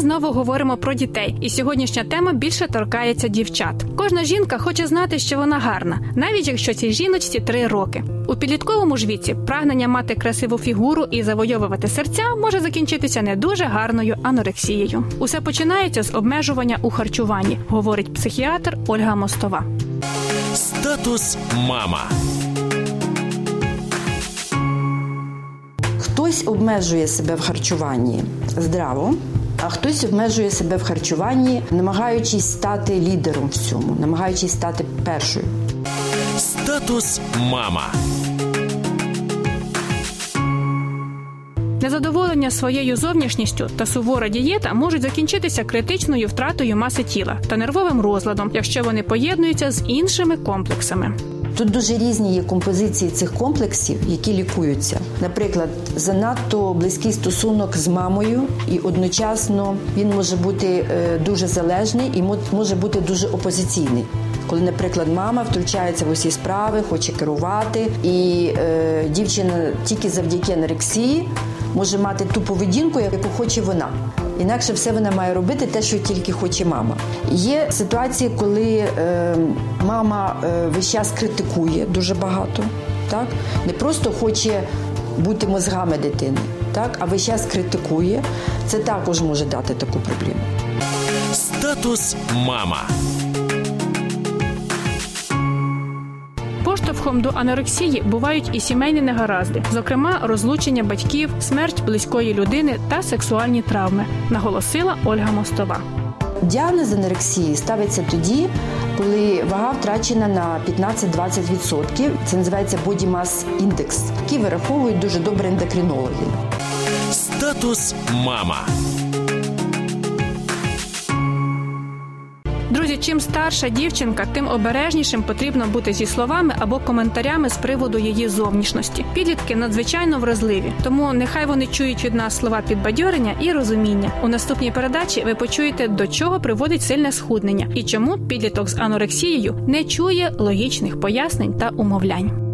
знову говоримо про дітей, і сьогоднішня тема більше торкається дівчат. Кожна жінка хоче знати, що вона гарна, навіть якщо цій жіночці три роки. У підлітковому ж віці прагнення мати красиву фігуру і завойовувати серця може закінчитися не дуже гарною анорексією. Усе починається з обмежування у харчуванні, говорить психіатр Ольга Мостова. Статус мама. Хтось обмежує себе в харчуванні здраво, а хтось обмежує себе в харчуванні, намагаючись стати лідером в цьому, намагаючись стати першою. Статус мама. Незадоволення своєю зовнішністю та сувора дієта можуть закінчитися критичною втратою маси тіла та нервовим розладом, якщо вони поєднуються з іншими комплексами. Тут дуже різні є композиції цих комплексів, які лікуються. Наприклад, занадто близький стосунок з мамою, і одночасно він може бути е, дуже залежний і може бути дуже опозиційний. Коли, наприклад, мама втручається в усі справи, хоче керувати, і е, дівчина тільки завдяки анорексії може мати ту поведінку, яку хоче вона. Інакше все вона має робити те, що тільки хоче мама. Є ситуації, коли е, мама е, весь час критикує дуже багато, так не просто хоче бути мозгами дитини, так а весь час критикує. Це також може дати таку проблему. Статус мама. Поштовхом до анорексії бувають і сімейні негаразди, зокрема розлучення батьків, смерть близької людини та сексуальні травми, наголосила Ольга Мостова. Діагноз анорексії ставиться тоді, коли вага втрачена на 15-20%. Це називається Body Mass Index, який вираховують дуже добре ендокринологи. Статус мама. Друзі, чим старша дівчинка, тим обережнішим потрібно бути зі словами або коментарями з приводу її зовнішності. Підлітки надзвичайно вразливі, тому нехай вони чують від нас слова підбадьорення і розуміння. У наступній передачі ви почуєте, до чого приводить сильне схуднення і чому підліток з анорексією не чує логічних пояснень та умовлянь.